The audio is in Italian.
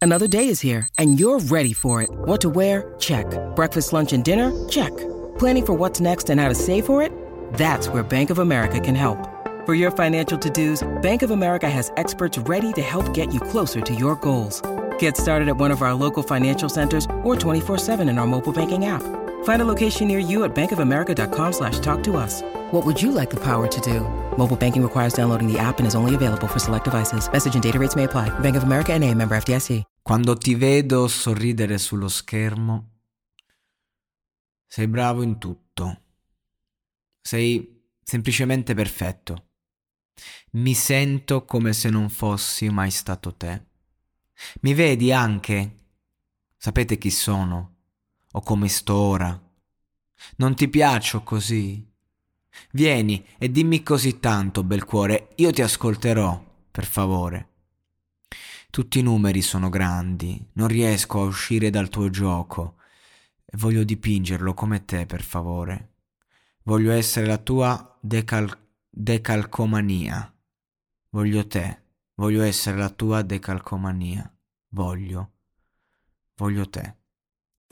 Another day is here, and you're ready for it. What to wear? Check. Breakfast, lunch, and dinner? Check. Planning for what's next and how to save for it? That's where Bank of America can help. For your financial to-dos, Bank of America has experts ready to help get you closer to your goals. Get started at one of our local financial centers or 24-7 in our mobile banking app. Find a location near you at bankofamerica.com slash talk to us. What would you like the power to do? Mobile banking requires downloading the app and is only available for select devices. Message and data rates may apply. Bank of America and a member FDIC. Quando ti vedo sorridere sullo schermo, sei bravo in tutto. Sei semplicemente perfetto. Mi sento come se non fossi mai stato te. Mi vedi anche? Sapete chi sono? O come sto ora? Non ti piaccio così? Vieni e dimmi così tanto, bel cuore, io ti ascolterò, per favore. Tutti i numeri sono grandi, non riesco a uscire dal tuo gioco e voglio dipingerlo come te, per favore. Voglio essere la tua decal- decalcomania. Voglio te, voglio essere la tua decalcomania. Voglio, voglio te.